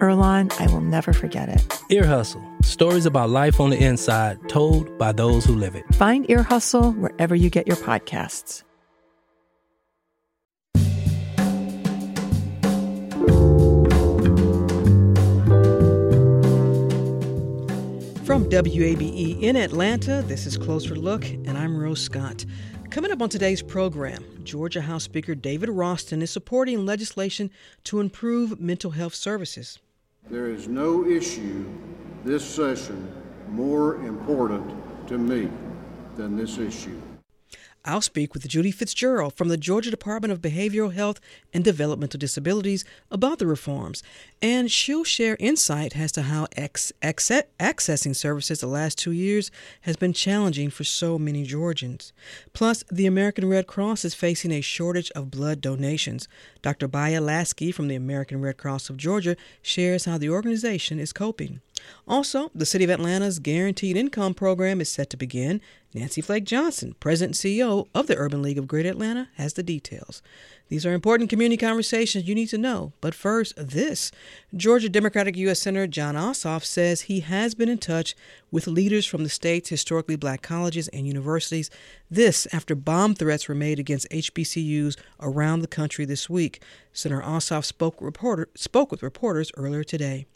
Earlonne, I will never forget it. Ear Hustle stories about life on the inside told by those who live it. Find Ear Hustle wherever you get your podcasts. From WABE in Atlanta, this is Closer Look, and I'm Rose Scott. Coming up on today's program, Georgia House Speaker David Ralston is supporting legislation to improve mental health services. There is no issue this session more important to me than this issue. I'll speak with Judy Fitzgerald from the Georgia Department of Behavioral Health and Developmental Disabilities about the reforms, and she'll share insight as to how ex- accessing services the last two years has been challenging for so many Georgians. Plus, the American Red Cross is facing a shortage of blood donations. Dr. Baya Lasky from the American Red Cross of Georgia shares how the organization is coping. Also, the City of Atlanta's Guaranteed Income Program is set to begin. Nancy Flake Johnson, President and CEO of the Urban League of Greater Atlanta, has the details. These are important community conversations you need to know. But first, this Georgia Democratic U.S. Senator Jon Ossoff says he has been in touch with leaders from the state's historically black colleges and universities. This after bomb threats were made against HBCUs around the country this week. Senator Ossoff spoke, reporter, spoke with reporters earlier today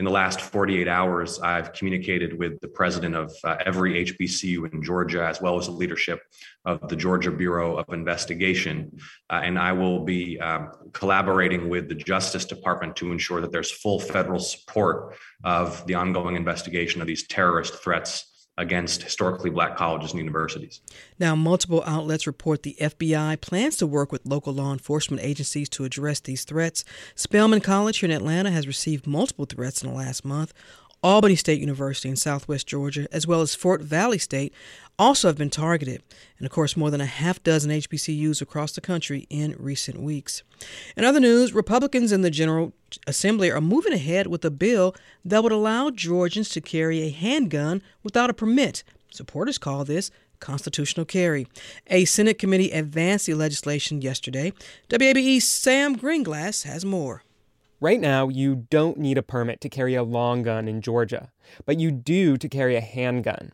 in the last 48 hours, I've communicated with the president of uh, every HBCU in Georgia, as well as the leadership of the Georgia Bureau of Investigation. Uh, and I will be um, collaborating with the Justice Department to ensure that there's full federal support of the ongoing investigation of these terrorist threats against historically black colleges and universities. Now, multiple outlets report the FBI plans to work with local law enforcement agencies to address these threats. Spelman College here in Atlanta has received multiple threats in the last month. Albany State University in southwest Georgia, as well as Fort Valley State, also have been targeted, and of course, more than a half dozen HBCUs across the country in recent weeks. In other news, Republicans in the General Assembly are moving ahead with a bill that would allow Georgians to carry a handgun without a permit. Supporters call this constitutional carry. A Senate committee advanced the legislation yesterday. WABE's Sam Greenglass has more. Right now, you don't need a permit to carry a long gun in Georgia, but you do to carry a handgun.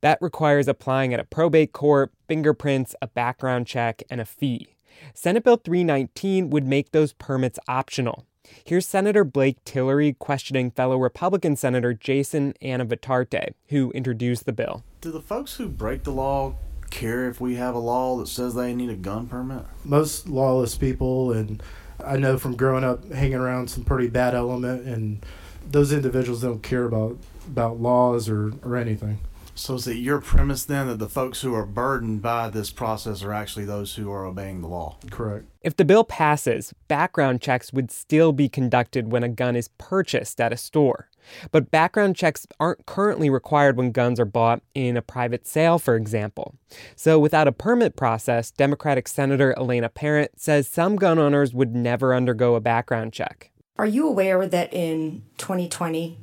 That requires applying at a probate court, fingerprints, a background check, and a fee. Senate Bill 319 would make those permits optional. Here's Senator Blake Tillery questioning fellow Republican Senator Jason Anavitarte, who introduced the bill. Do the folks who break the law care if we have a law that says they need a gun permit? Most lawless people and I know from growing up hanging around some pretty bad element, and those individuals don't care about about laws or, or anything. So is it your premise then that the folks who are burdened by this process are actually those who are obeying the law? Correct. If the bill passes, background checks would still be conducted when a gun is purchased at a store. But background checks aren't currently required when guns are bought in a private sale, for example. So, without a permit process, Democratic Senator Elena Parent says some gun owners would never undergo a background check. Are you aware that in 2020,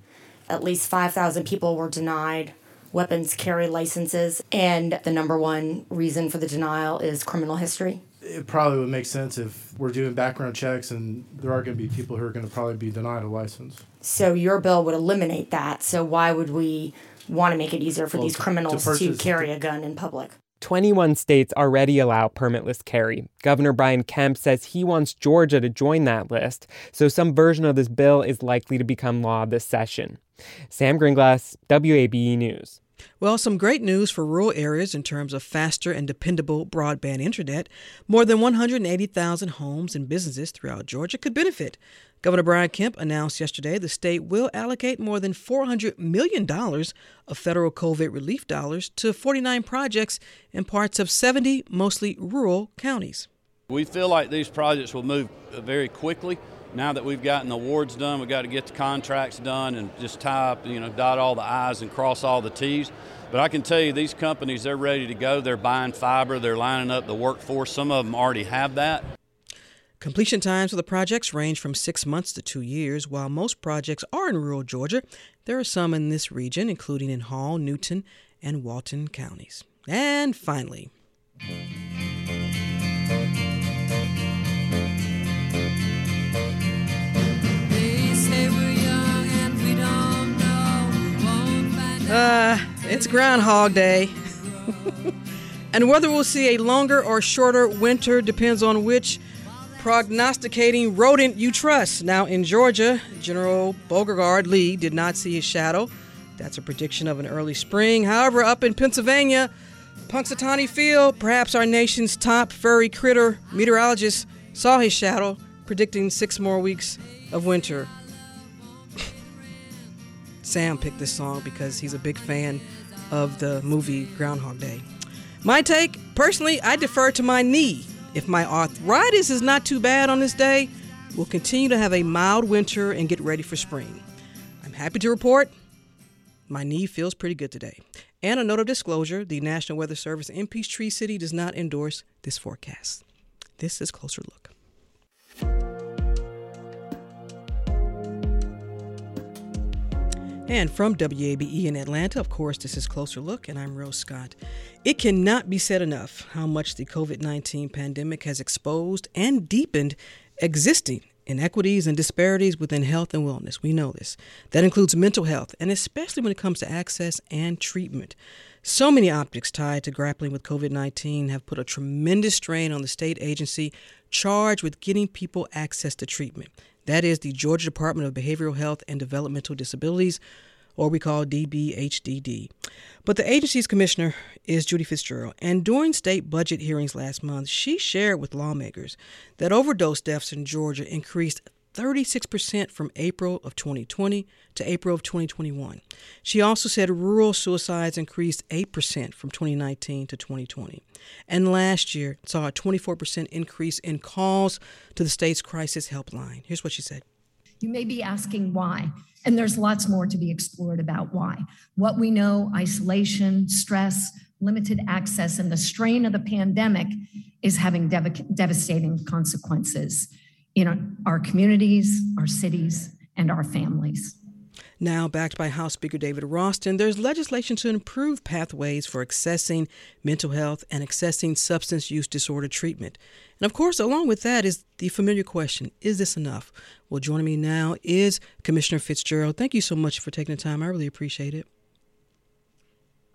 at least 5,000 people were denied weapons carry licenses, and the number one reason for the denial is criminal history? It probably would make sense if we're doing background checks and there are going to be people who are going to probably be denied a license. So your bill would eliminate that. So why would we want to make it easier for well, these criminals to, to, to carry a gun in public? 21 states already allow permitless carry. Governor Brian Kemp says he wants Georgia to join that list, so some version of this bill is likely to become law this session. Sam Greenglass, WABE News. Well, some great news for rural areas in terms of faster and dependable broadband internet. More than 180,000 homes and businesses throughout Georgia could benefit. Governor Brian Kemp announced yesterday the state will allocate more than $400 million of federal COVID relief dollars to 49 projects in parts of 70 mostly rural counties. We feel like these projects will move very quickly. Now that we've gotten the awards done, we've got to get the contracts done and just tie up, you know, dot all the I's and cross all the T's. But I can tell you, these companies, they're ready to go. They're buying fiber, they're lining up the workforce. Some of them already have that. Completion times for the projects range from six months to two years. While most projects are in rural Georgia, there are some in this region, including in Hall, Newton, and Walton counties. And finally, Uh, it's Groundhog Day. and whether we'll see a longer or shorter winter depends on which prognosticating rodent you trust. Now, in Georgia, General Beauregard Lee did not see his shadow. That's a prediction of an early spring. However, up in Pennsylvania, Punxsutawney Phil, perhaps our nation's top furry critter meteorologist, saw his shadow, predicting six more weeks of winter. Sam picked this song because he's a big fan of the movie Groundhog Day. My take, personally, I defer to my knee. If my arthritis is not too bad on this day, we'll continue to have a mild winter and get ready for spring. I'm happy to report my knee feels pretty good today. And a note of disclosure the National Weather Service in Peachtree City does not endorse this forecast. This is Closer Look. And from WABE in Atlanta, of course, this is Closer Look, and I'm Rose Scott. It cannot be said enough how much the COVID 19 pandemic has exposed and deepened existing inequities and disparities within health and wellness. We know this. That includes mental health, and especially when it comes to access and treatment. So many optics tied to grappling with COVID 19 have put a tremendous strain on the state agency charged with getting people access to treatment. That is the Georgia Department of Behavioral Health and Developmental Disabilities, or we call DBHDD. But the agency's commissioner is Judy Fitzgerald, and during state budget hearings last month, she shared with lawmakers that overdose deaths in Georgia increased 36% from April of 2020 to April of 2021. She also said rural suicides increased 8% from 2019 to 2020. And last year saw a 24% increase in calls to the state's crisis helpline. Here's what she said. You may be asking why, and there's lots more to be explored about why. What we know isolation, stress, limited access, and the strain of the pandemic is having dev- devastating consequences in our communities, our cities, and our families. Now, backed by House Speaker David Ralston, there's legislation to improve pathways for accessing mental health and accessing substance use disorder treatment. And of course, along with that is the familiar question is this enough? Well, joining me now is Commissioner Fitzgerald. Thank you so much for taking the time. I really appreciate it.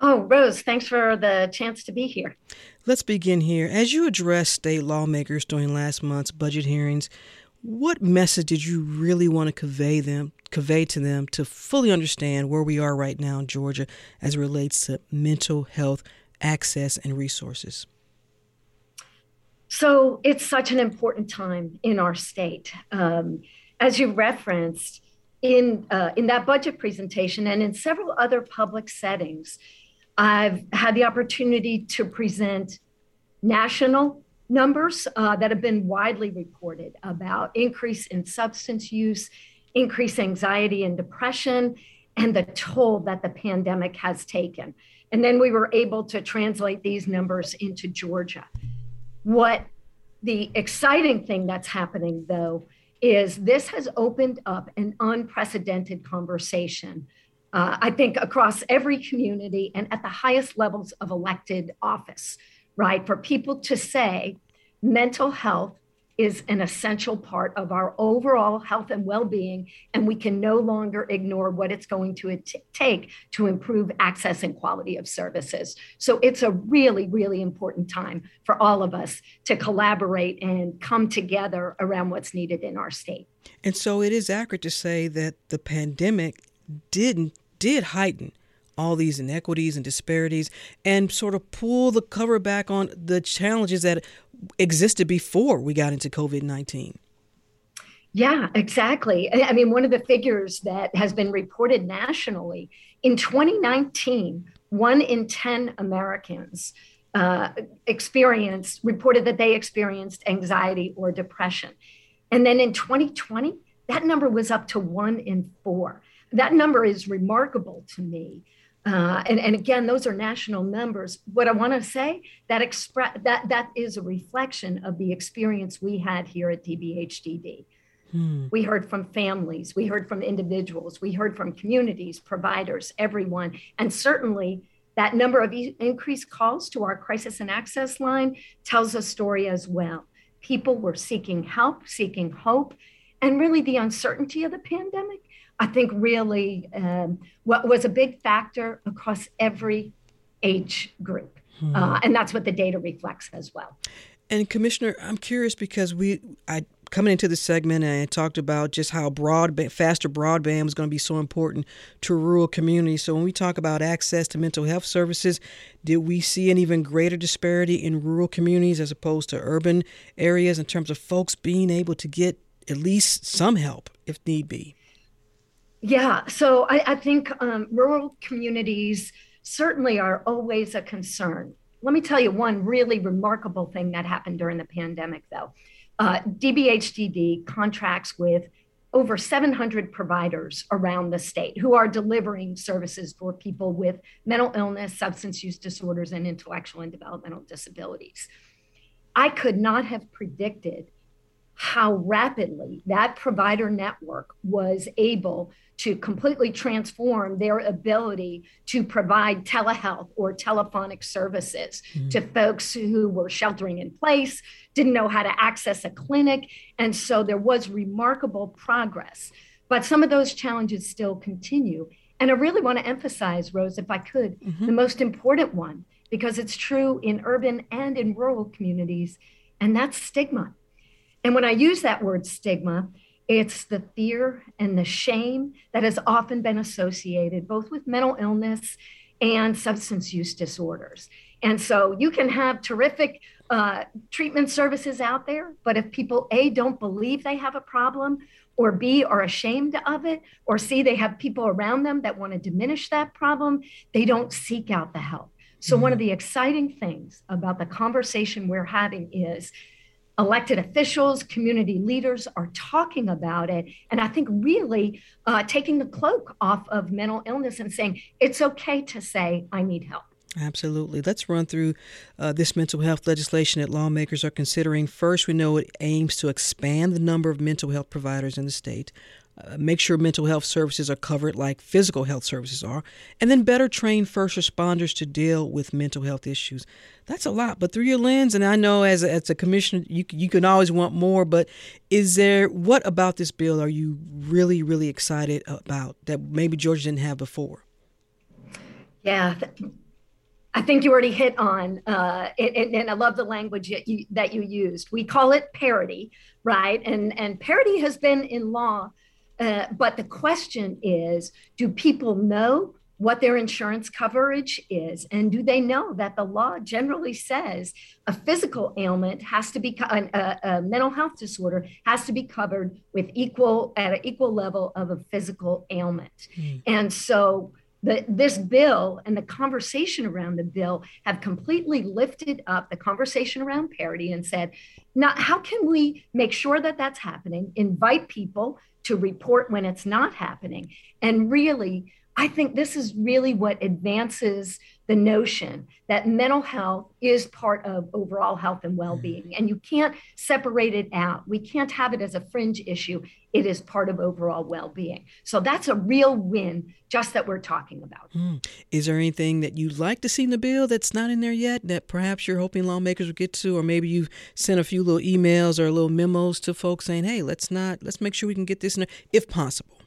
Oh, Rose, thanks for the chance to be here. Let's begin here. As you addressed state lawmakers during last month's budget hearings, what message did you really want to convey them convey to them to fully understand where we are right now in Georgia as it relates to mental health access and resources? So it's such an important time in our state. Um, as you referenced in uh, in that budget presentation and in several other public settings, I've had the opportunity to present national numbers uh, that have been widely reported about increase in substance use, increased anxiety and depression, and the toll that the pandemic has taken. And then we were able to translate these numbers into Georgia. What the exciting thing that's happening, though, is this has opened up an unprecedented conversation uh, I think, across every community and at the highest levels of elected office, right? For people to say mental health is an essential part of our overall health and well being, and we can no longer ignore what it's going to t- take to improve access and quality of services. So it's a really, really important time for all of us to collaborate and come together around what's needed in our state. And so it is accurate to say that the pandemic didn't did heighten all these inequities and disparities and sort of pull the cover back on the challenges that existed before we got into COVID 19. Yeah, exactly. I mean, one of the figures that has been reported nationally in 2019, one in 10 Americans uh, experienced, reported that they experienced anxiety or depression. And then in 2020, that number was up to one in four. That number is remarkable to me. Uh, and, and again, those are national numbers. What I want to say that express that that is a reflection of the experience we had here at DBHDD. Hmm. We heard from families, we heard from individuals, we heard from communities, providers, everyone, and certainly that number of e- increased calls to our crisis and access line tells a story as well. People were seeking help, seeking hope, and really the uncertainty of the pandemic I think really um, what was a big factor across every age group. Hmm. Uh, and that's what the data reflects as well. And Commissioner, I'm curious because we, I coming into the segment and I talked about just how broadband, faster broadband was going to be so important to rural communities. So when we talk about access to mental health services, did we see an even greater disparity in rural communities as opposed to urban areas in terms of folks being able to get at least some help if need be? Yeah, so I, I think um, rural communities certainly are always a concern. Let me tell you one really remarkable thing that happened during the pandemic, though. Uh, DBHDD contracts with over 700 providers around the state who are delivering services for people with mental illness, substance use disorders, and intellectual and developmental disabilities. I could not have predicted how rapidly that provider network was able to completely transform their ability to provide telehealth or telephonic services mm-hmm. to folks who were sheltering in place, didn't know how to access a clinic. And so there was remarkable progress. But some of those challenges still continue. And I really want to emphasize, Rose, if I could, mm-hmm. the most important one, because it's true in urban and in rural communities, and that's stigma. And when I use that word stigma, it's the fear and the shame that has often been associated both with mental illness and substance use disorders. And so you can have terrific uh, treatment services out there, but if people A, don't believe they have a problem, or B, are ashamed of it, or C, they have people around them that want to diminish that problem, they don't seek out the help. So, mm-hmm. one of the exciting things about the conversation we're having is elected officials, community leaders are talking about it. And I think really uh, taking the cloak off of mental illness and saying it's okay to say, I need help. Absolutely. Let's run through uh, this mental health legislation that lawmakers are considering. First, we know it aims to expand the number of mental health providers in the state. Make sure mental health services are covered like physical health services are, and then better train first responders to deal with mental health issues. That's a lot, but through your lens, and I know as a, as a commissioner, you you can always want more. But is there what about this bill are you really really excited about that maybe Georgia didn't have before? Yeah, I think you already hit on, uh, it, and I love the language that you, that you used. We call it parity, right? And and parity has been in law uh, but the question is do people know what their insurance coverage is? And do they know that the law generally says a physical ailment has to be, a, a mental health disorder has to be covered with equal, at an equal level of a physical ailment? Mm. And so, the, this bill and the conversation around the bill have completely lifted up the conversation around parity and said, now, how can we make sure that that's happening? Invite people to report when it's not happening. And really, I think this is really what advances the notion that mental health is part of overall health and well being. Mm. And you can't separate it out. We can't have it as a fringe issue. It is part of overall well being. So that's a real win, just that we're talking about. Mm. Is there anything that you'd like to see in the bill that's not in there yet that perhaps you're hoping lawmakers will get to? Or maybe you've sent a few little emails or little memos to folks saying, hey, let's not, let's make sure we can get this in there if possible.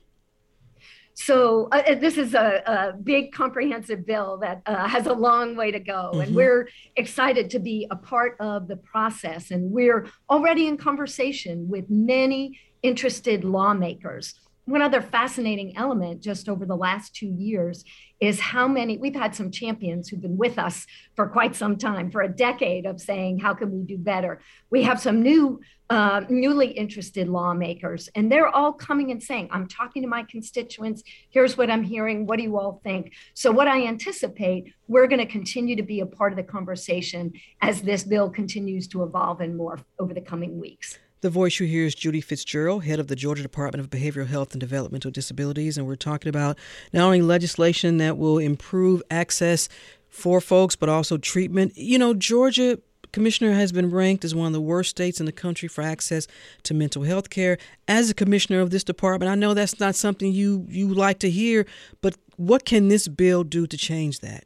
So uh, uh, this is a, a, big comprehensive bill that uh, has a long way to go, mm-hmm. and we're excited to be a part of the process. And we're already in conversation with many interested lawmakers one other fascinating element just over the last two years is how many we've had some champions who've been with us for quite some time for a decade of saying how can we do better? We have some new uh, newly interested lawmakers and they're all coming and saying i'm talking to my constituents. Here's what i'm hearing. What do you all think? So what i anticipate we're going to continue to be a part of the conversation as this bill continues to evolve and morph over the coming weeks the voice you hear is Judy Fitzgerald, head of the Georgia Department of Behavioral Health and Developmental Disabilities. And we're talking about not only legislation that will improve access for folks, but also treatment. You know, Georgia commissioner has been ranked as one of the worst states in the country for access to mental health care. As a commissioner of this department, I know that's not something you, you like to hear, but what can this bill do to change that?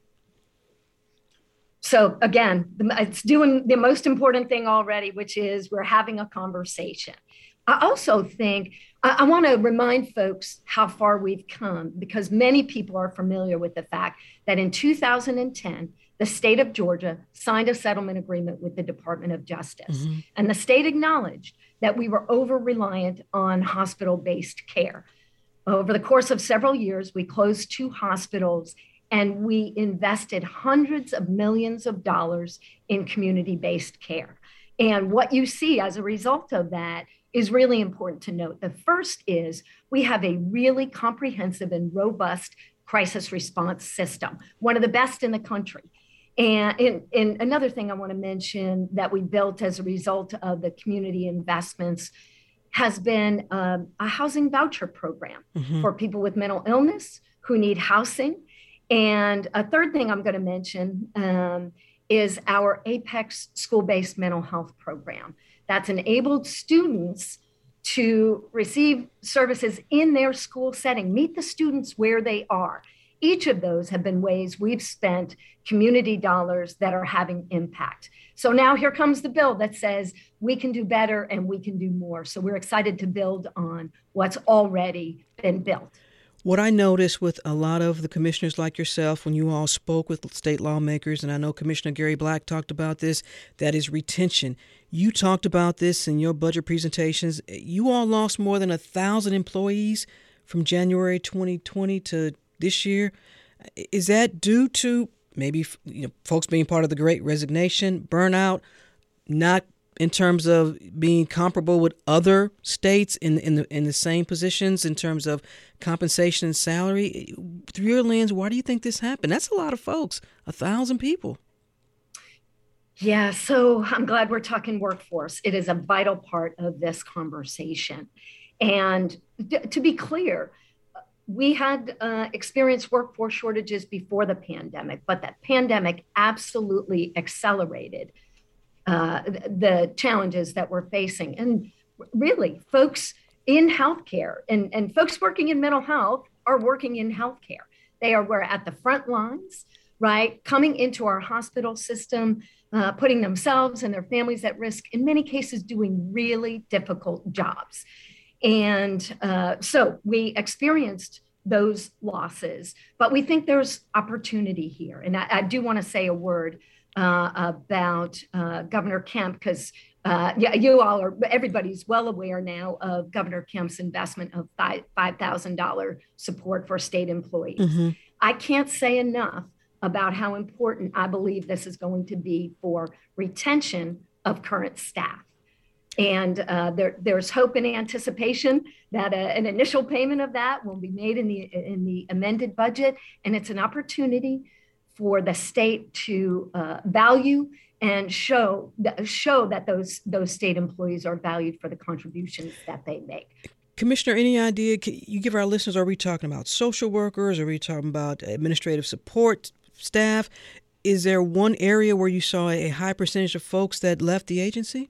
So again, it's doing the most important thing already, which is we're having a conversation. I also think I, I want to remind folks how far we've come because many people are familiar with the fact that in 2010, the state of Georgia signed a settlement agreement with the Department of Justice. Mm-hmm. And the state acknowledged that we were over reliant on hospital based care. Over the course of several years, we closed two hospitals and we invested hundreds of millions of dollars in community based care. And what you see as a result of that is really important to note. The first is we have a really comprehensive and robust crisis response system, one of the best in the country. And, and, and another thing I want to mention that we built as a result of the community investments has been um, a housing voucher program mm-hmm. for people with mental illness who need housing and a third thing I'm going to mention um, is our APEX school based mental health program that's enabled students to receive services in their school setting, meet the students where they are. Each of those have been ways we've spent community dollars that are having impact. So now here comes the bill that says we can do better and we can do more. So we're excited to build on what's already been built. What I noticed with a lot of the commissioners like yourself, when you all spoke with state lawmakers, and I know Commissioner Gary Black talked about this, that is retention. You talked about this in your budget presentations. You all lost more than a thousand employees from January 2020 to this year. Is that due to maybe you know, folks being part of the Great Resignation, burnout, not in terms of being comparable with other states in in the in the same positions in terms of compensation and salary. Through your lens, why do you think this happened? That's a lot of folks, a thousand people. Yeah, so I'm glad we're talking workforce. It is a vital part of this conversation. And to be clear, we had uh, experienced workforce shortages before the pandemic, but that pandemic absolutely accelerated uh, the challenges that we're facing. And really, folks in healthcare and, and folks working in mental health are working in healthcare. They are we're at the front lines, right? Coming into our hospital system, uh, putting themselves and their families at risk, in many cases, doing really difficult jobs. And uh, so we experienced those losses, but we think there's opportunity here. And I, I do want to say a word uh, about uh, Governor Kemp because uh, yeah, you all are everybody's well aware now of Governor Kemp's investment of five thousand dollar support for state employees. Mm-hmm. I can't say enough about how important I believe this is going to be for retention of current staff. And uh, there, there's hope and anticipation that uh, an initial payment of that will be made in the in the amended budget, and it's an opportunity for the state to uh, value and show show that those those state employees are valued for the contributions that they make. Commissioner, any idea? Can you give our listeners? Are we talking about social workers? Are we talking about administrative support staff? Is there one area where you saw a high percentage of folks that left the agency?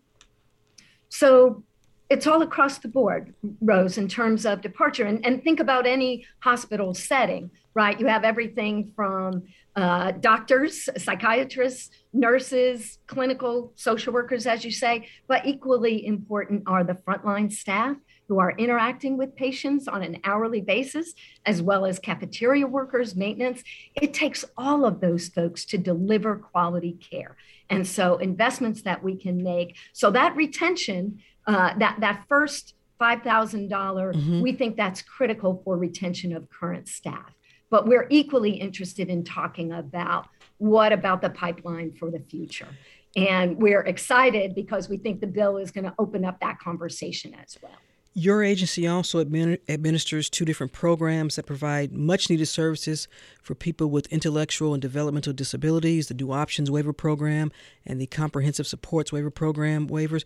So it's all across the board, Rose, in terms of departure. And, and think about any hospital setting, right? You have everything from uh, doctors, psychiatrists, nurses, clinical social workers, as you say, but equally important are the frontline staff who are interacting with patients on an hourly basis, as well as cafeteria workers, maintenance. It takes all of those folks to deliver quality care. And so, investments that we can make so that retention uh, that that first $5,000, dollars mm-hmm. we think that's critical for retention of current staff. But we're equally interested in talking about what about the pipeline for the future. And we're excited because we think the bill is going to open up that conversation as well. Your agency also administers two different programs that provide much needed services for people with intellectual and developmental disabilities the New Options Waiver Program and the Comprehensive Supports Waiver Program waivers.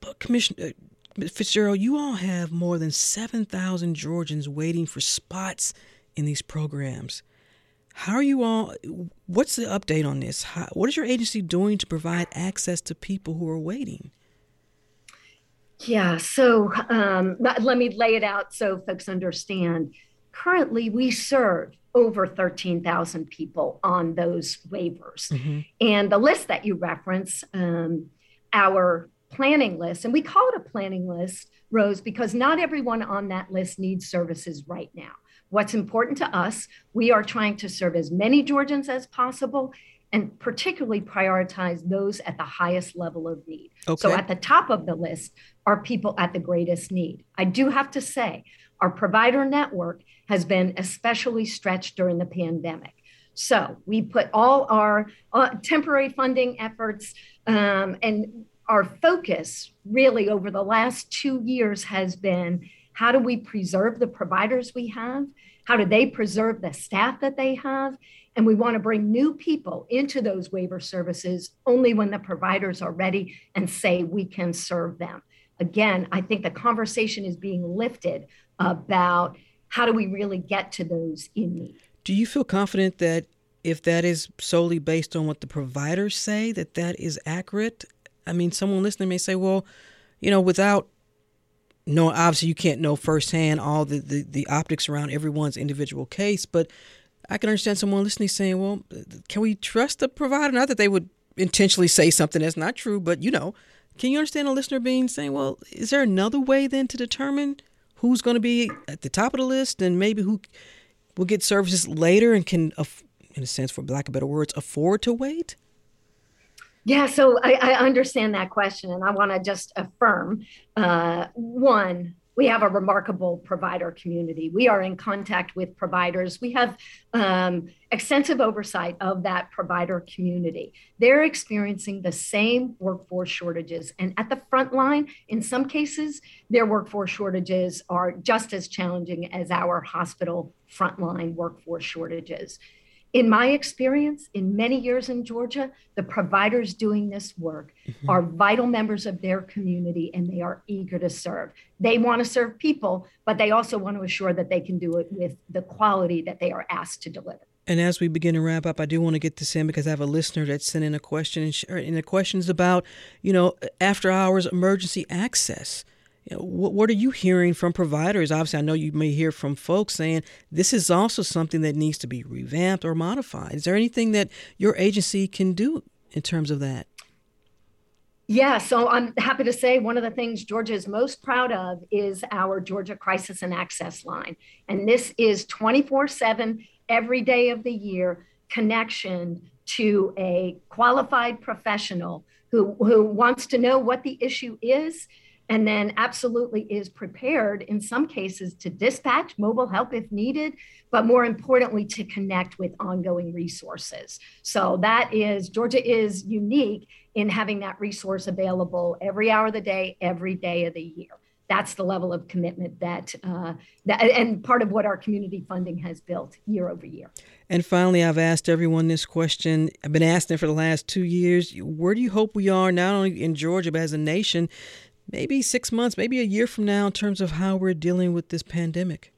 But, Commissioner uh, Fitzgerald, you all have more than 7,000 Georgians waiting for spots in these programs. How are you all? What's the update on this? How, what is your agency doing to provide access to people who are waiting? Yeah, so um, let me lay it out so folks understand. Currently, we serve over 13,000 people on those waivers. Mm-hmm. And the list that you reference, um, our planning list, and we call it a planning list, Rose, because not everyone on that list needs services right now. What's important to us, we are trying to serve as many Georgians as possible and particularly prioritize those at the highest level of need. Okay. So at the top of the list are people at the greatest need. I do have to say, our provider network has been especially stretched during the pandemic. So we put all our uh, temporary funding efforts um, and our focus really over the last two years has been how do we preserve the providers we have? How do they preserve the staff that they have? And we want to bring new people into those waiver services only when the providers are ready and say we can serve them. Again, I think the conversation is being lifted about how do we really get to those in need. Do you feel confident that if that is solely based on what the providers say, that that is accurate? I mean, someone listening may say, well, you know, without no, obviously you can't know firsthand all the, the, the optics around everyone's individual case, but I can understand someone listening saying, well, can we trust the provider? Not that they would intentionally say something that's not true, but you know, can you understand a listener being saying, well, is there another way then to determine who's going to be at the top of the list and maybe who will get services later and can, in a sense, for lack of better words, afford to wait? Yeah, so I, I understand that question, and I want to just affirm uh, one, we have a remarkable provider community. We are in contact with providers. We have um, extensive oversight of that provider community. They're experiencing the same workforce shortages. And at the front line, in some cases, their workforce shortages are just as challenging as our hospital frontline workforce shortages in my experience, in many years in Georgia, the providers doing this work mm-hmm. are vital members of their community and they are eager to serve. They want to serve people, but they also want to assure that they can do it with the quality that they are asked to deliver. And as we begin to wrap up, I do want to get this in because I have a listener that sent in a question, and the question is about, you know, after hours emergency access you know, what, what are you hearing from providers? Obviously, I know you may hear from folks saying this is also something that needs to be revamped or modified. Is there anything that your agency can do in terms of that? Yeah, so I'm happy to say one of the things Georgia is most proud of is our Georgia Crisis and Access Line. And this is 24 7, every day of the year connection to a qualified professional who, who wants to know what the issue is and then absolutely is prepared in some cases to dispatch mobile help if needed but more importantly to connect with ongoing resources. So that is georgia is unique in having that resource available every hour of the day every day of the year. That's the level of commitment that, uh, that and part of what our community funding has built year over year. And finally i've asked everyone this question. I've been asking it for the last two years. Where do you hope we are not only in georgia but as a nation maybe six months, maybe a year from now in terms of how we're dealing with this pandemic?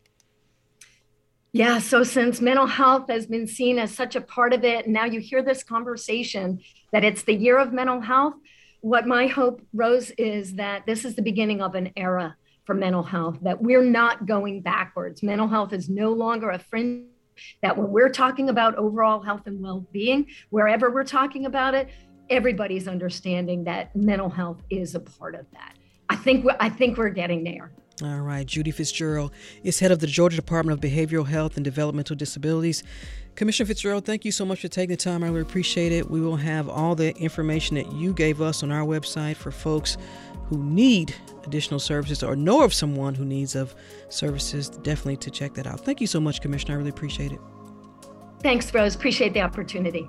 Yeah, so since mental health has been seen as such a part of it, now you hear this conversation that it's the year of mental health, what my hope, Rose, is that this is the beginning of an era for mental health, that we're not going backwards. Mental health is no longer a fringe, that when we're talking about overall health and well being, wherever we're talking about it, everybody's understanding that mental health is a part of that. I think we're, I think we're getting there. All right, Judy Fitzgerald is head of the Georgia Department of Behavioral Health and Developmental Disabilities. Commissioner Fitzgerald, thank you so much for taking the time. I really appreciate it. We will have all the information that you gave us on our website for folks who need additional services or know of someone who needs of services, definitely to check that out. Thank you so much, Commissioner. I really appreciate it. Thanks, Rose. Appreciate the opportunity.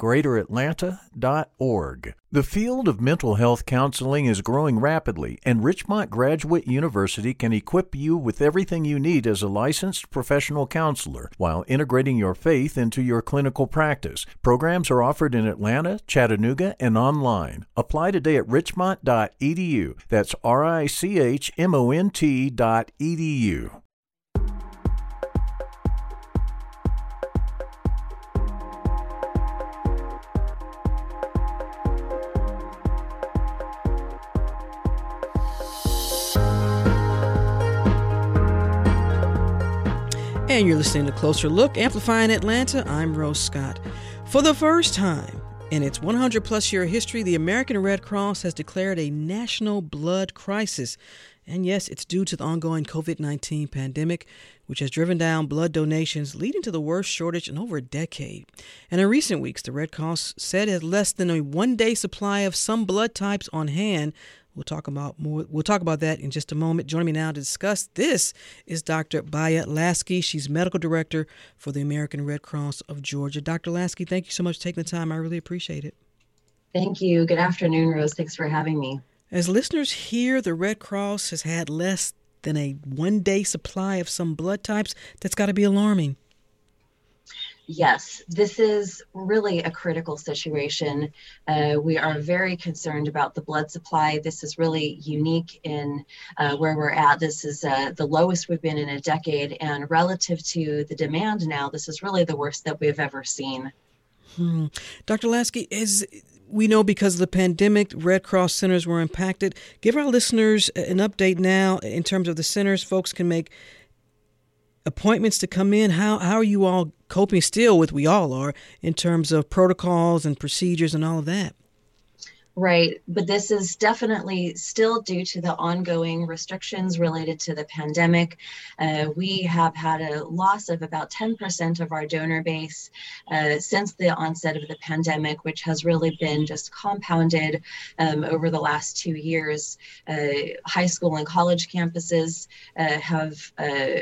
greateratlanta.org. The field of mental health counseling is growing rapidly, and Richmont Graduate University can equip you with everything you need as a licensed professional counselor while integrating your faith into your clinical practice. Programs are offered in Atlanta, Chattanooga, and online. Apply today at richmont.edu. That's R I C H M O N T.edu. And you're listening to Closer Look, Amplifying Atlanta. I'm Rose Scott. For the first time in its 100 plus year history, the American Red Cross has declared a national blood crisis. And yes, it's due to the ongoing COVID 19 pandemic, which has driven down blood donations, leading to the worst shortage in over a decade. And in recent weeks, the Red Cross said it had less than a one day supply of some blood types on hand We'll talk about more. We'll talk about that in just a moment. Joining me now to discuss this is Dr. Baya Lasky. She's medical director for the American Red Cross of Georgia. Dr. Lasky, thank you so much for taking the time. I really appreciate it. Thank you. Good afternoon, Rose. Thanks for having me. As listeners hear, the Red Cross has had less than a one day supply of some blood types. That's got to be alarming yes, this is really a critical situation. Uh, we are very concerned about the blood supply. This is really unique in uh, where we're at. This is uh, the lowest we've been in a decade, and relative to the demand now, this is really the worst that we've ever seen. Hmm. Dr. Lasky, is we know because of the pandemic, Red Cross centers were impacted. Give our listeners an update now in terms of the centers folks can make appointments to come in. How how are you all coping still with we all are in terms of protocols and procedures and all of that? Right. But this is definitely still due to the ongoing restrictions related to the pandemic. Uh, we have had a loss of about 10% of our donor base uh, since the onset of the pandemic, which has really been just compounded um, over the last two years. Uh, high school and college campuses uh, have uh,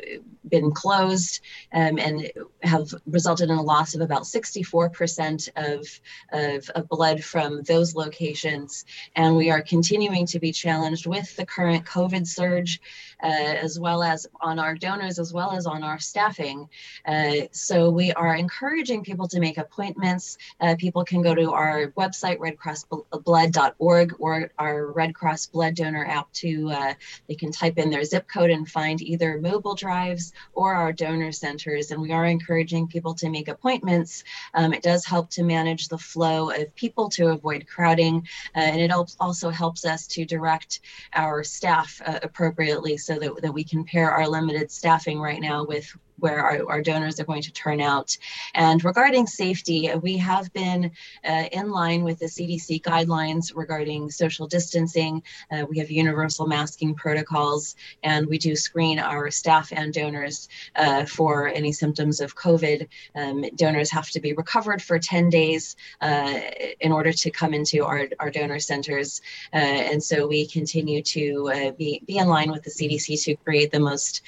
been closed um, and have resulted in a loss of about 64% of, of, of blood from those locations patients. And we are continuing to be challenged with the current COVID surge, uh, as well as on our donors, as well as on our staffing. Uh, so we are encouraging people to make appointments. Uh, people can go to our website, redcrossblood.org, or our Red Cross Blood Donor app to, uh, they can type in their zip code and find either mobile drives or our donor centers. And we are encouraging people to make appointments. Um, it does help to manage the flow of people to avoid crowding uh, and it also helps us to direct our staff uh, appropriately so that, that we can pair our limited staffing right now with where our, our donors are going to turn out. And regarding safety, we have been uh, in line with the CDC guidelines regarding social distancing. Uh, we have universal masking protocols, and we do screen our staff and donors uh, for any symptoms of COVID. Um, donors have to be recovered for 10 days uh, in order to come into our, our donor centers. Uh, and so we continue to uh, be, be in line with the CDC to create the most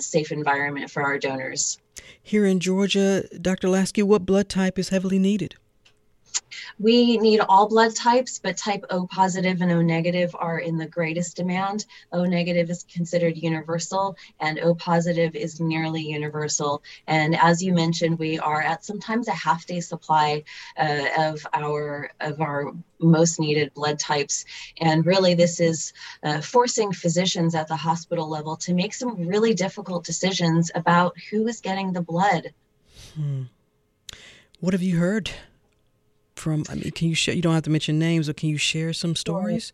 safe environment for for our donors. Here in Georgia, Dr. Lasky, what blood type is heavily needed? We need all blood types, but type O positive and O negative are in the greatest demand. O negative is considered universal, and O positive is nearly universal. And as you mentioned, we are at sometimes a half day supply uh, of our of our most needed blood types. And really, this is uh, forcing physicians at the hospital level to make some really difficult decisions about who is getting the blood. Hmm. What have you heard from? I mean, can you share? You don't have to mention names, or can you share some stories?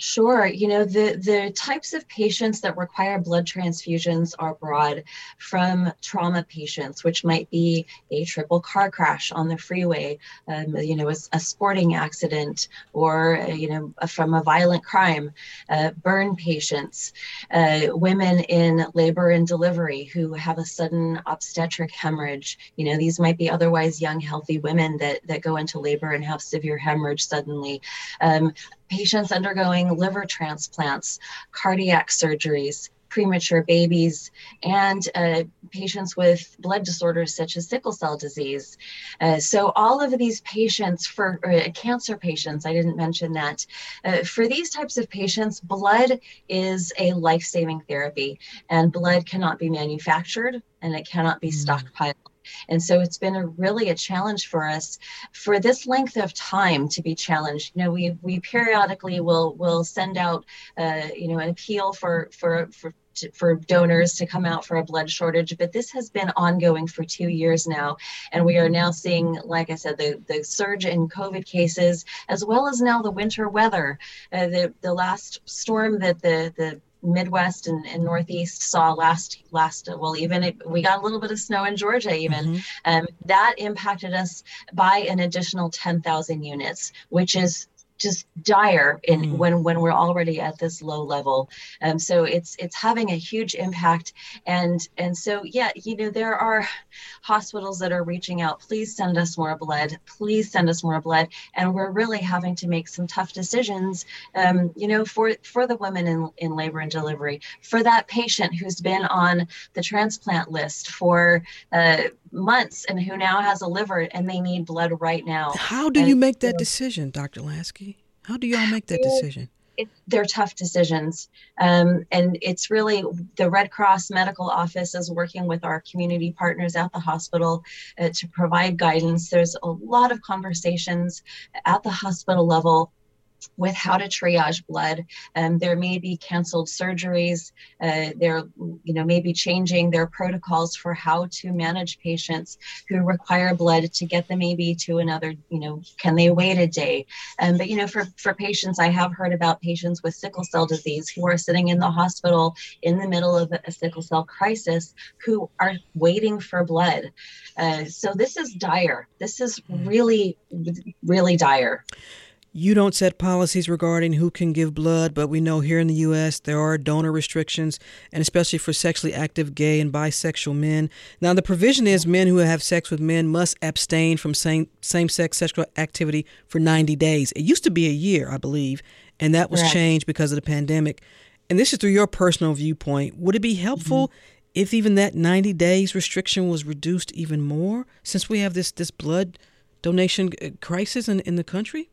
Sure. You know, the, the types of patients that require blood transfusions are broad from trauma patients, which might be a triple car crash on the freeway, um, you know, a, a, sporting accident, or, uh, you know, from a violent crime, uh, burn patients, uh, women in labor and delivery who have a sudden obstetric hemorrhage. You know, these might be otherwise young, healthy women that, that go into labor and have severe hemorrhage suddenly. Um, patients undergoing liver transplants, cardiac surgeries, premature babies, and uh, patients with blood disorders such as sickle cell disease. Uh, so, all of these patients, for uh, cancer patients, I didn't mention that. Uh, for these types of patients, blood is a life saving therapy, and blood cannot be manufactured and it cannot be mm. stockpiled. And so it's been a really a challenge for us for this length of time to be challenged. You know, we we periodically will will send out uh, you know an appeal for for for for donors to come out for a blood shortage, but this has been ongoing for two years now. And we are now seeing, like I said, the, the surge in COVID cases, as well as now the winter weather. Uh, the, the last storm that the, the Midwest and, and Northeast saw last last well even it, we got a little bit of snow in Georgia even mm-hmm. um, that impacted us by an additional 10,000 units which is just dire in mm. when when we're already at this low level. Um, so it's it's having a huge impact. And and so yeah you know there are hospitals that are reaching out please send us more blood. Please send us more blood. And we're really having to make some tough decisions um, you know for for the women in, in labor and delivery. For that patient who's been on the transplant list for uh, months and who now has a liver and they need blood right now. How do and, you make that decision, Dr. Lasky? How do y'all make that decision? It, they're tough decisions. Um, and it's really the Red Cross Medical Office is working with our community partners at the hospital uh, to provide guidance. There's a lot of conversations at the hospital level with how to triage blood. Um, there may be canceled surgeries. Uh, there, you know, maybe changing their protocols for how to manage patients who require blood to get them maybe to another. You know, can they wait a day? Um, but you know, for for patients, I have heard about patients with sickle cell disease who are sitting in the hospital in the middle of a, a sickle cell crisis who are waiting for blood. Uh, so this is dire. This is mm. really, really dire. You don't set policies regarding who can give blood, but we know here in the U.S. there are donor restrictions, and especially for sexually active gay and bisexual men. Now, the provision is men who have sex with men must abstain from same same sex sexual activity for 90 days. It used to be a year, I believe, and that was right. changed because of the pandemic. And this is through your personal viewpoint. Would it be helpful mm-hmm. if even that 90 days restriction was reduced even more since we have this, this blood donation uh, crisis in, in the country?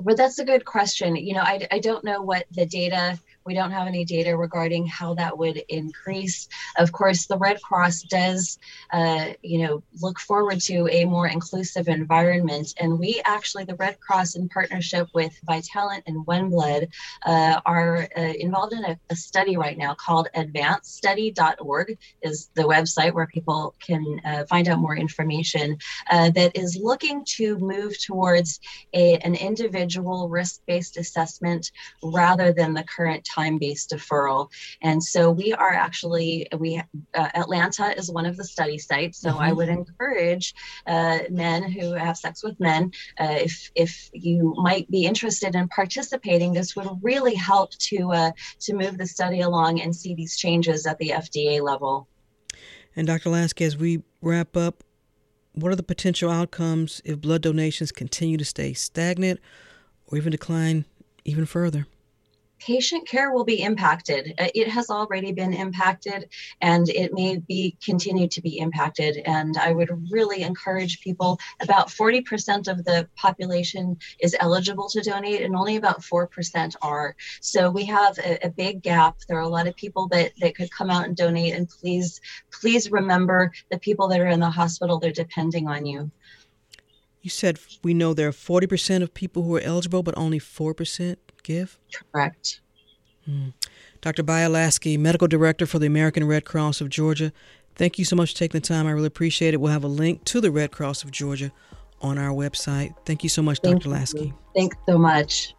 But that's a good question. You know, I, I don't know what the data we don't have any data regarding how that would increase. Of course, the Red Cross does, uh, you know, look forward to a more inclusive environment. And we actually, the Red Cross, in partnership with Vitalant and OneBlood, uh, are uh, involved in a, a, study right now called AdvancedStudy.org is the website where people can uh, find out more information uh, that is looking to move towards a, an individual risk-based assessment rather than the current time-based deferral. And so we are actually we uh, Atlanta is one of the study sites. So mm-hmm. I would encourage uh, men who have sex with men, uh, if if you might be interested in participating, this would really help to uh, to move the study along and see these changes at the FDA level. And Dr. Lasky, as we wrap up, what are the potential outcomes if blood donations continue to stay stagnant or even decline even further? Patient care will be impacted. Uh, it has already been impacted and it may be continue to be impacted. And I would really encourage people about 40% of the population is eligible to donate and only about 4% are. So we have a, a big gap. There are a lot of people that, that could come out and donate. And please, please remember the people that are in the hospital, they're depending on you. You said we know there are 40% of people who are eligible, but only 4% give? Correct. Hmm. Dr. Baia Lasky, Medical Director for the American Red Cross of Georgia, thank you so much for taking the time. I really appreciate it. We'll have a link to the Red Cross of Georgia on our website. Thank you so much, Dr. Lasky. Thanks so much.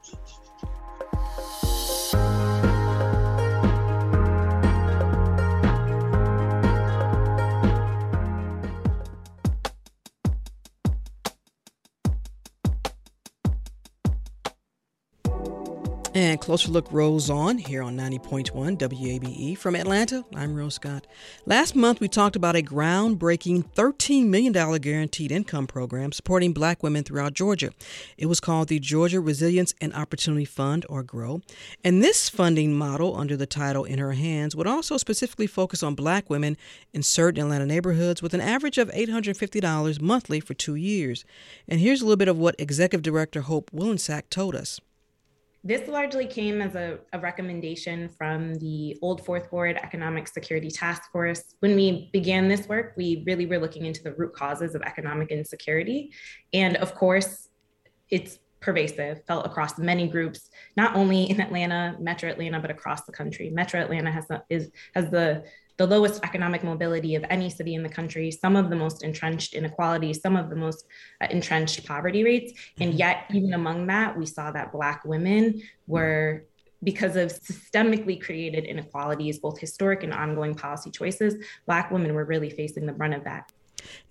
And Closer Look rolls on here on 90.1 WABE. From Atlanta, I'm Rose Scott. Last month, we talked about a groundbreaking $13 million guaranteed income program supporting black women throughout Georgia. It was called the Georgia Resilience and Opportunity Fund, or GRO. And this funding model, under the title In Her Hands, would also specifically focus on black women in certain Atlanta neighborhoods with an average of $850 monthly for two years. And here's a little bit of what Executive Director Hope Wollensack told us. This largely came as a, a, recommendation from the old Fourth Ward Economic Security Task Force. When we began this work, we really were looking into the root causes of economic insecurity. And of course, it's pervasive, felt across many groups, not only in Atlanta, Metro Atlanta, but across the country. Metro Atlanta has is, has the the lowest economic mobility of any city in the country, some of the most entrenched inequalities, some of the most uh, entrenched poverty rates. And mm-hmm. yet, even among that, we saw that Black women were because of systemically created inequalities, both historic and ongoing policy choices, Black women were really facing the brunt of that.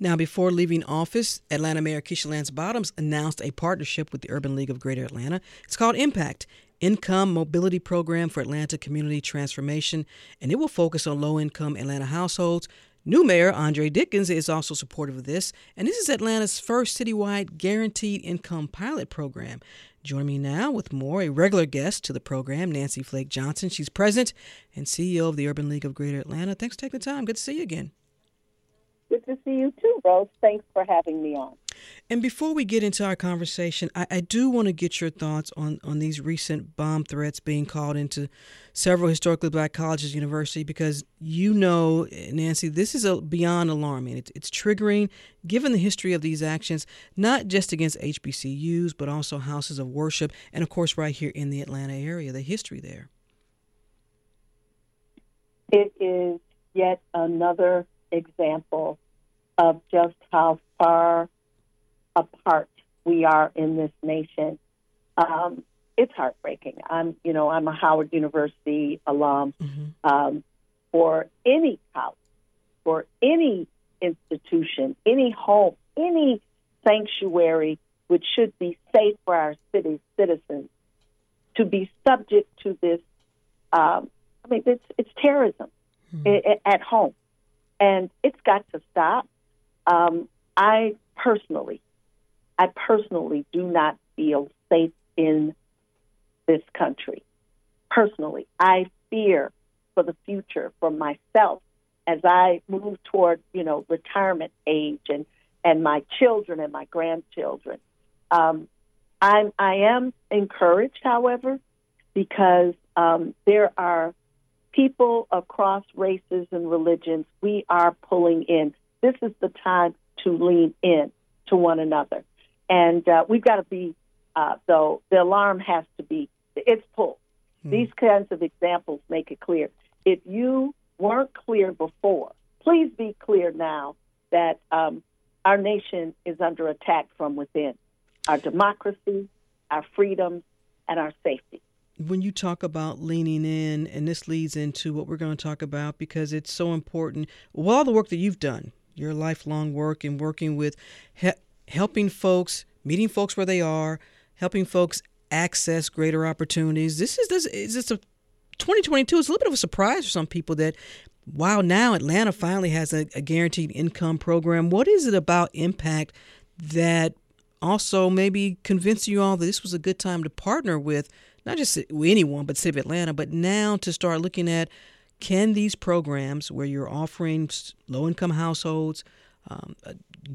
Now, before leaving office, Atlanta Mayor Keisha Lance Bottoms announced a partnership with the Urban League of Greater Atlanta. It's called Impact income mobility program for Atlanta community transformation, and it will focus on low income Atlanta households. New Mayor Andre Dickens is also supportive of this, and this is Atlanta's first citywide guaranteed income pilot program. Join me now with more, a regular guest to the program, Nancy Flake Johnson. She's president and CEO of the Urban League of Greater Atlanta. Thanks for taking the time. Good to see you again. Good to see you too, Rose. Thanks for having me on. And before we get into our conversation, I, I, do want to get your thoughts on, on these recent bomb threats being called into several historically black colleges, university, because you know, Nancy, this is a, beyond alarming. It's, it's triggering, given the history of these actions, not just against HBCUs, but also houses of worship, and of course, right here in the Atlanta area, the history there. It is yet another example of just how far apart we are in this nation. Um, it's heartbreaking. I'm, you know, I'm a Howard University alum. Mm-hmm. Um, for any college, for any institution, any home, any sanctuary which should be safe for our city citizens, to be subject to this. Um, I mean, it's it's terrorism mm-hmm. at home and it's got to stop. Um, I personally, I personally do not feel safe in this country. Personally, I fear for the future for myself as I move toward, you know, retirement age and and my children and my grandchildren. Um, I'm I am encouraged, however, because um, there are people across races and religions, we are pulling in. This is the time to lean in to one another. And uh, we've got to be, uh, though, the alarm has to be, it's pulled. Hmm. These kinds of examples make it clear. If you weren't clear before, please be clear now that um, our nation is under attack from within our democracy, our freedoms, and our safety when you talk about leaning in, and this leads into what we're going to talk about because it's so important. Well, all the work that you've done, your lifelong work and working with he- helping folks, meeting folks where they are, helping folks access greater opportunities. This is this is this a 2022 is a little bit of a surprise for some people that wow now Atlanta finally has a, a guaranteed income program. What is it about impact that also maybe convinced you all that this was a good time to partner with not just anyone, but City of Atlanta, but now to start looking at can these programs where you're offering low income households, um,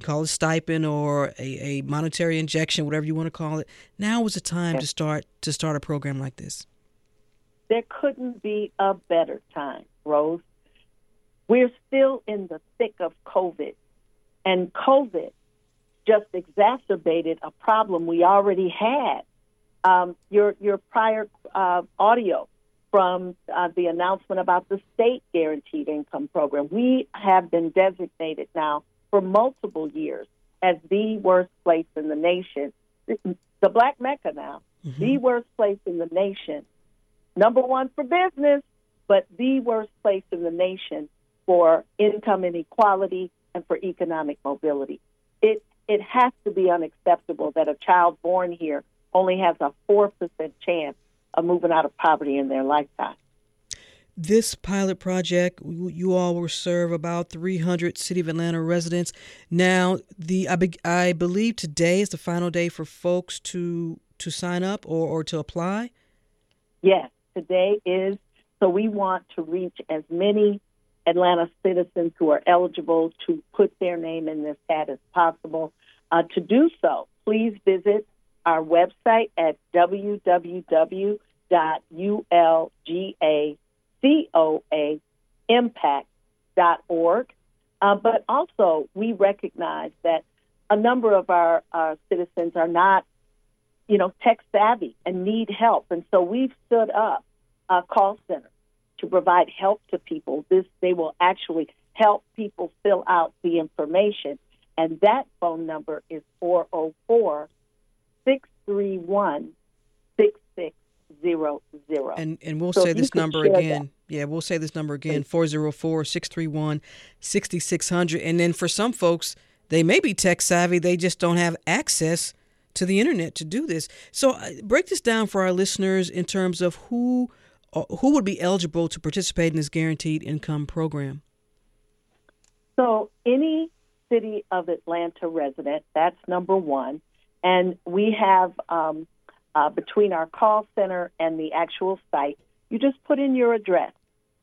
call it stipend or a, a, monetary injection, whatever you want to call it. Now is the time to start to start a program like this. There couldn't be a better time, Rose. We're still in the thick of COVID, and COVID just exacerbated a problem we already had um, your your prior uh, audio from uh, the announcement about the state guaranteed income program. We have been designated now for multiple years as the worst place in the nation, the Black Mecca now, mm-hmm. the worst place in the nation. Number one for business, but the worst place in the nation for income inequality and for economic mobility. It it has to be unacceptable that a child born here only has a 4% chance of moving out of poverty in their lifetime. This pilot project, you all will serve about 300 City of Atlanta residents. Now, the I, be, I believe today is the final day for folks to to sign up or, or to apply. Yes, today is. So we want to reach as many Atlanta citizens who are eligible to put their name in this hat as possible. Uh, to do so, please visit our website at www.ulgacoaimpact.org. Uh, but also, we recognize that a number of our, our citizens are not, you know, tech savvy and need help. And so we've stood up a call center to provide help to people. This they will actually help people fill out the information. And that phone number is 404 631 6600. And, and we'll so say this number again. That. Yeah, we'll say this number again 404 631 6600. And then for some folks, they may be tech savvy, they just don't have access to the internet to do this. So uh, break this down for our listeners in terms of who uh, who would be eligible to participate in this guaranteed income program. So any city of Atlanta resident, that's number one, and we have um, uh, between our call center and the actual site you just put in your address,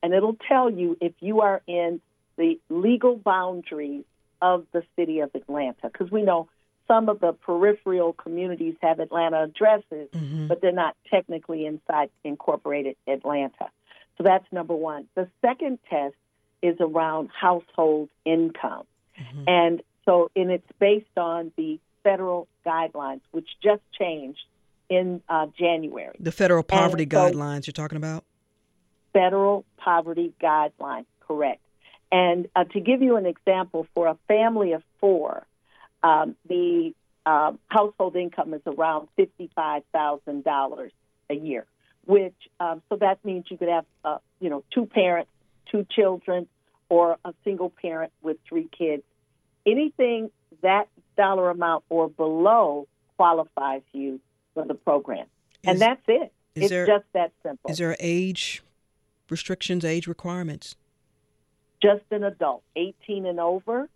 and it'll tell you if you are in the legal boundaries of the city of Atlanta. Because we know some of the peripheral communities have Atlanta addresses, mm-hmm. but they're not technically inside incorporated Atlanta. So that's number one. The second test is around household income. Mm-hmm. And so, and it's based on the federal guidelines, which just changed in uh, January. The federal poverty so, guidelines you're talking about? Federal poverty guidelines, correct. And uh, to give you an example, for a family of four, um, the uh, household income is around $55,000 a year, which, um, so that means you could have, uh, you know, two parents, two children, or a single parent with three kids. Anything that dollar amount or below qualifies you for the program. Is, and that's it. It's there, just that simple. Is there age restrictions, age requirements? Just an adult, 18 and over,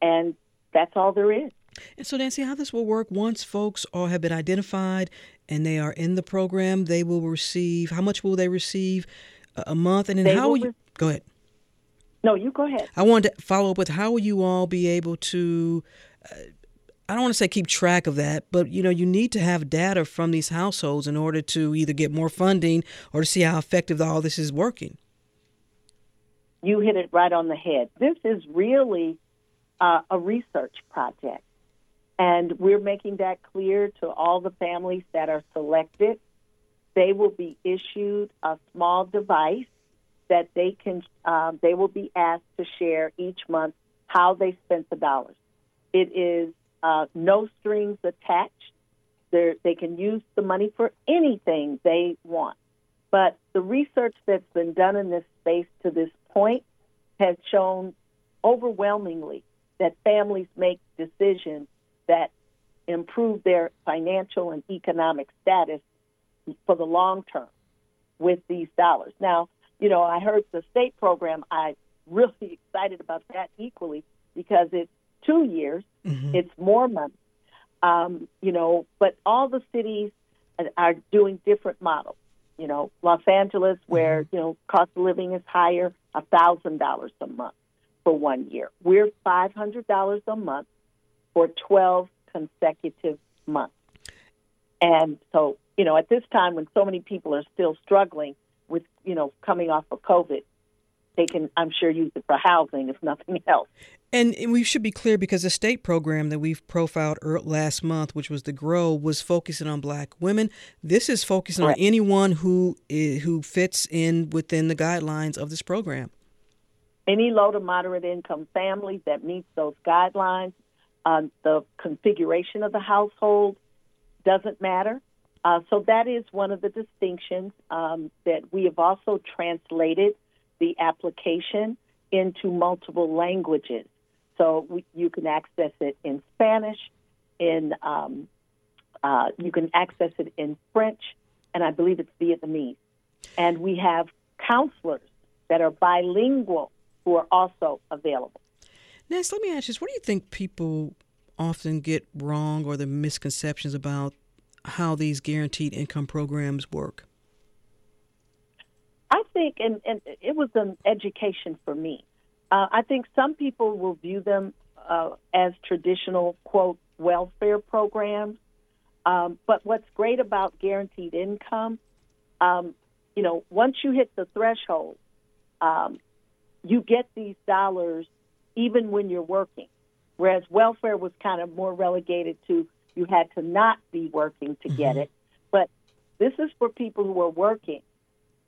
and that's all there is. And so, Nancy, how this will work once folks all have been identified and they are in the program, they will receive, how much will they receive a month? And then they how will, will you, re- go ahead. No, you go ahead. I wanted to follow up with how will you all be able to uh, I don't want to say keep track of that, but you know, you need to have data from these households in order to either get more funding or to see how effective all this is working. You hit it right on the head. This is really uh, a research project, and we're making that clear to all the families that are selected. They will be issued a small device that they can. Uh, they will be asked to share each month how they spent the dollars. It is uh, no strings attached. They're, they can use the money for anything they want. But the research that's been done in this space to this point has shown overwhelmingly that families make decisions that improve their financial and economic status for the long term with these dollars. Now, you know, I heard the state program. I'm really excited about that equally because it's two years. Mm-hmm. It's more money. Um, you know, but all the cities are doing different models. You know, Los Angeles, where mm-hmm. you know cost of living is higher, a thousand dollars a month for one year. We're five hundred dollars a month for twelve consecutive months. And so, you know, at this time when so many people are still struggling with, you know, coming off of COVID, they can, I'm sure, use it for housing if nothing else. And we should be clear because the state program that we've profiled last month, which was the GRO, was focusing on Black women. This is focusing right. on anyone who is, who fits in within the guidelines of this program. Any low to moderate income family that meets those guidelines, uh, the configuration of the household doesn't matter. Uh, so that is one of the distinctions um, that we have also translated the application into multiple languages. So we, you can access it in Spanish, in um, uh, you can access it in French, and I believe it's Vietnamese. And we have counselors that are bilingual who are also available. Nancy, let me ask you this. What do you think people often get wrong or the misconceptions about how these guaranteed income programs work? I think, and, and it was an education for me. Uh, I think some people will view them uh, as traditional, quote, welfare programs. Um, but what's great about guaranteed income, um, you know, once you hit the threshold, um, you get these dollars even when you're working. Whereas welfare was kind of more relegated to you had to not be working to get Mm-hmm. it. But this is for people who are working,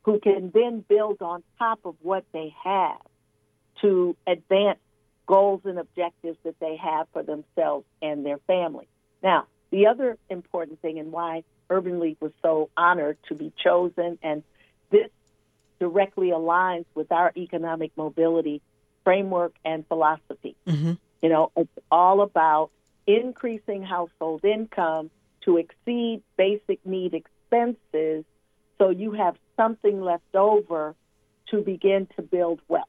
who can then build on top of what they have to advance goals and objectives that they have for themselves and their family. Now, the other important thing and why Urban League was so honored to be chosen, and this directly aligns with our economic mobility framework and philosophy. Mm-hmm. You know, it's all about increasing household income to exceed basic need expenses so you have something left over to begin to build wealth,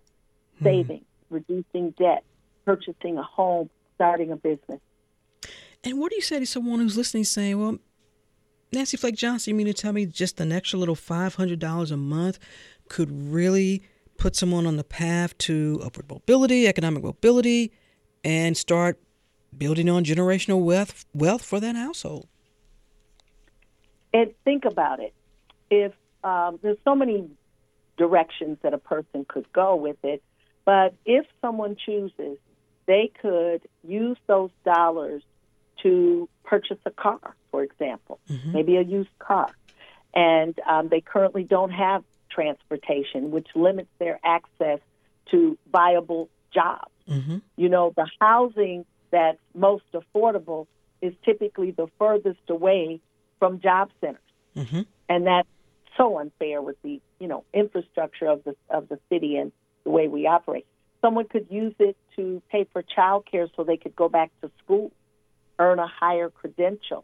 hmm. saving, reducing debt, purchasing a home, starting a business. And what do you say to someone who's listening saying, well, Nancy Flake Johnson, you mean to tell me just an extra little $500 a month could really put someone on the path to upward mobility, economic mobility, and start building on generational wealth, wealth for that household? And think about it. If um, there's so many directions that a person could go with it, but if someone chooses, they could use those dollars to purchase a car, for example, maybe a used car. And um, they currently don't have transportation, which limits their access to viable jobs. Mm-hmm. You know, the housing that's most affordable is typically the furthest away from job centers, Mm-hmm. and that's so unfair with the you know infrastructure of the of the city and the way we operate. Someone could use it to pay for child care so they could go back to school, earn a higher credential,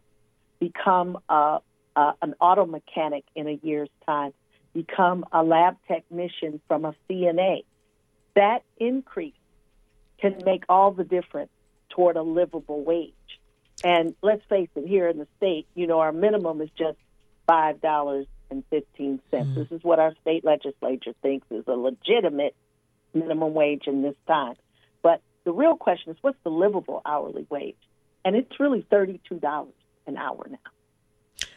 become a, a, an auto mechanic in a year's time, become a lab technician from a CNA. That increase can make all the difference toward a livable wage. And let's face it, here in the state, you know, our minimum is just five dollars and fifteen cents. This is what our state legislature thinks is a legitimate minimum wage in this time. But the real question is, what's the livable hourly wage? And it's really thirty-two dollars an hour now.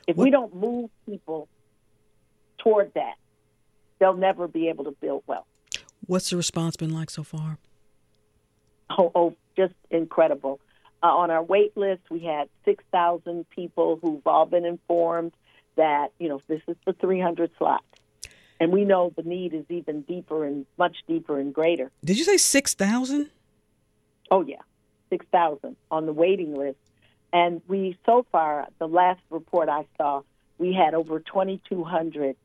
If we don't move people toward that, they'll never be able to build wealth. What's the response been like so far? oh, oh just incredible. Uh, on our wait list, we had 6,000 people who've all been informed that, you know, this is the 300 slots. And we know the need is even deeper and much deeper and greater. Did you say 6,000? Oh, yeah, 6,000 on the waiting list. And we, so far, the last report I saw, we had over 2,200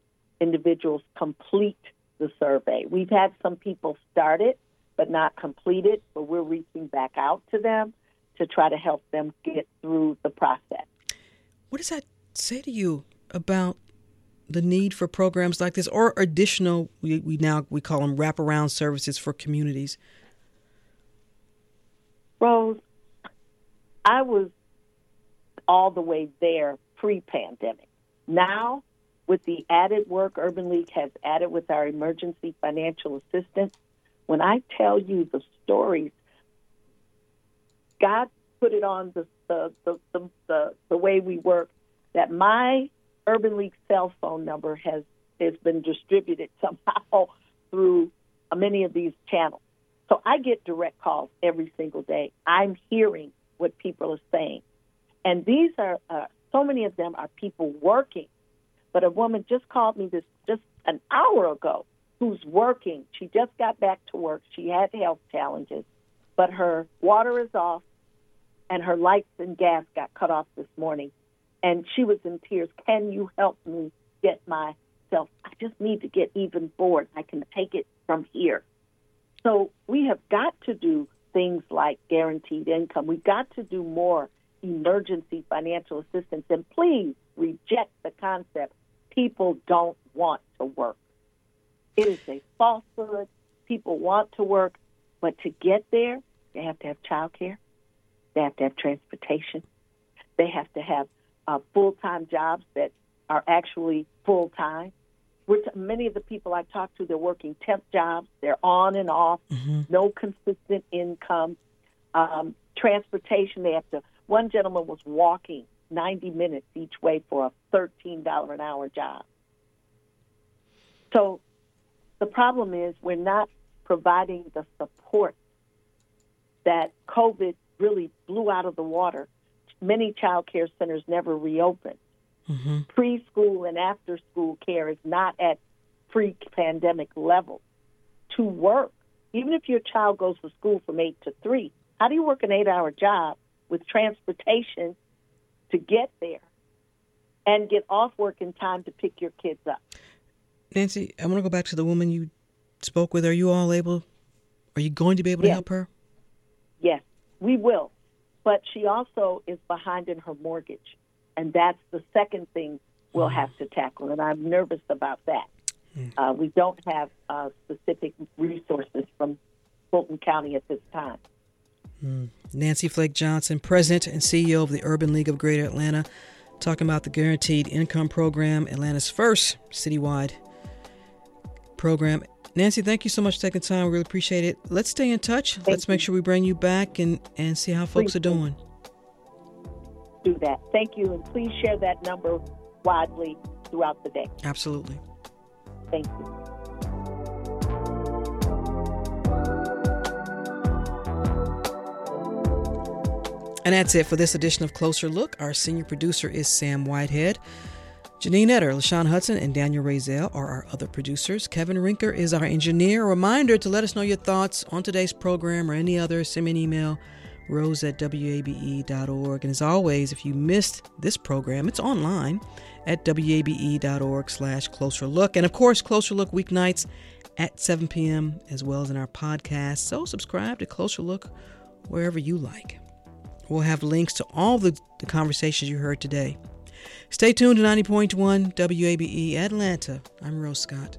individuals complete the survey. We've had some people start it, but not complete it, but we're reaching back out to them to try to help them get through the process. What does that say to you about the need for programs like this or additional we, we now we call them wraparound services for communities Rose, I was all the way there pre pandemic. Now, with the added work Urban League has added with our emergency financial assistance, when I tell you the stories, God put it on the, the, the, the, the way we work that my Urban League cell phone number has has been distributed somehow through many of these channels. So I get direct calls every single day. I'm hearing what people are saying. And these are, uh, so many of them are people working. But a woman just called me this just an hour ago who's working. She just got back to work. She had health challenges, but her water is off and her lights and gas got cut off this morning. And she was in tears. Can you help me get myself? I just need to get even board. I can take it from here. So we have got to do things like guaranteed income. We've got to do more emergency financial assistance. And please reject the concept people don't want to work. It is a falsehood. People want to work, but to get there, they have to have child care. They have to have transportation. They have to have uh, full time jobs that are actually full time. T- many of the people I talk to, they're working temp jobs. They're on and off, mm-hmm. no consistent income. Um, transportation, they have to. One gentleman was walking 90 minutes each way for a $13 an hour job. So the problem is we're not providing the support that COVID really blew out of the water. Many child care centers never reopened. Mm-hmm. Preschool and after school care is not at pre pandemic levels. To work, even if your child goes to school from 8 to 3, how do you work an eight hour job with transportation to get there and get off work in time to pick your kids up? Nancy, I want to go back to the woman you spoke with. Are you all able? Are you going to be able to help her? Yes, we will. But she also is behind in her mortgage. And that's the second thing we'll have to tackle. And I'm nervous about that. Mm. Uh, we don't have uh, specific resources from Fulton County at this time. Mm. Nancy Flake Johnson, President and CEO of the Urban League of Greater Atlanta, talking about the Guaranteed Income Program, Atlanta's first citywide program. Nancy, thank you so much for taking time. We really appreciate it. Let's stay in touch. Thank Let's you. make sure we bring you back and, and see how folks please are doing. Do that. Thank you. And please share that number widely throughout the day. Absolutely. Thank you. And that's it for this edition of Closer Look. Our senior producer is Sam Whitehead. Janine Etter, LaShawn Hudson, and Daniel Razel are our other producers. Kevin Rinker is our engineer. A reminder to let us know your thoughts on today's program or any other. Send me an email, rose at wabe.org. And as always, if you missed this program, it's online at wabe.org slash closer look. And of course, Closer Look weeknights at 7 p.m. as well as in our podcast. So subscribe to Closer Look wherever you like. We'll have links to all the, the conversations you heard today. Stay tuned to 90.1 WABE Atlanta. I'm Rose Scott.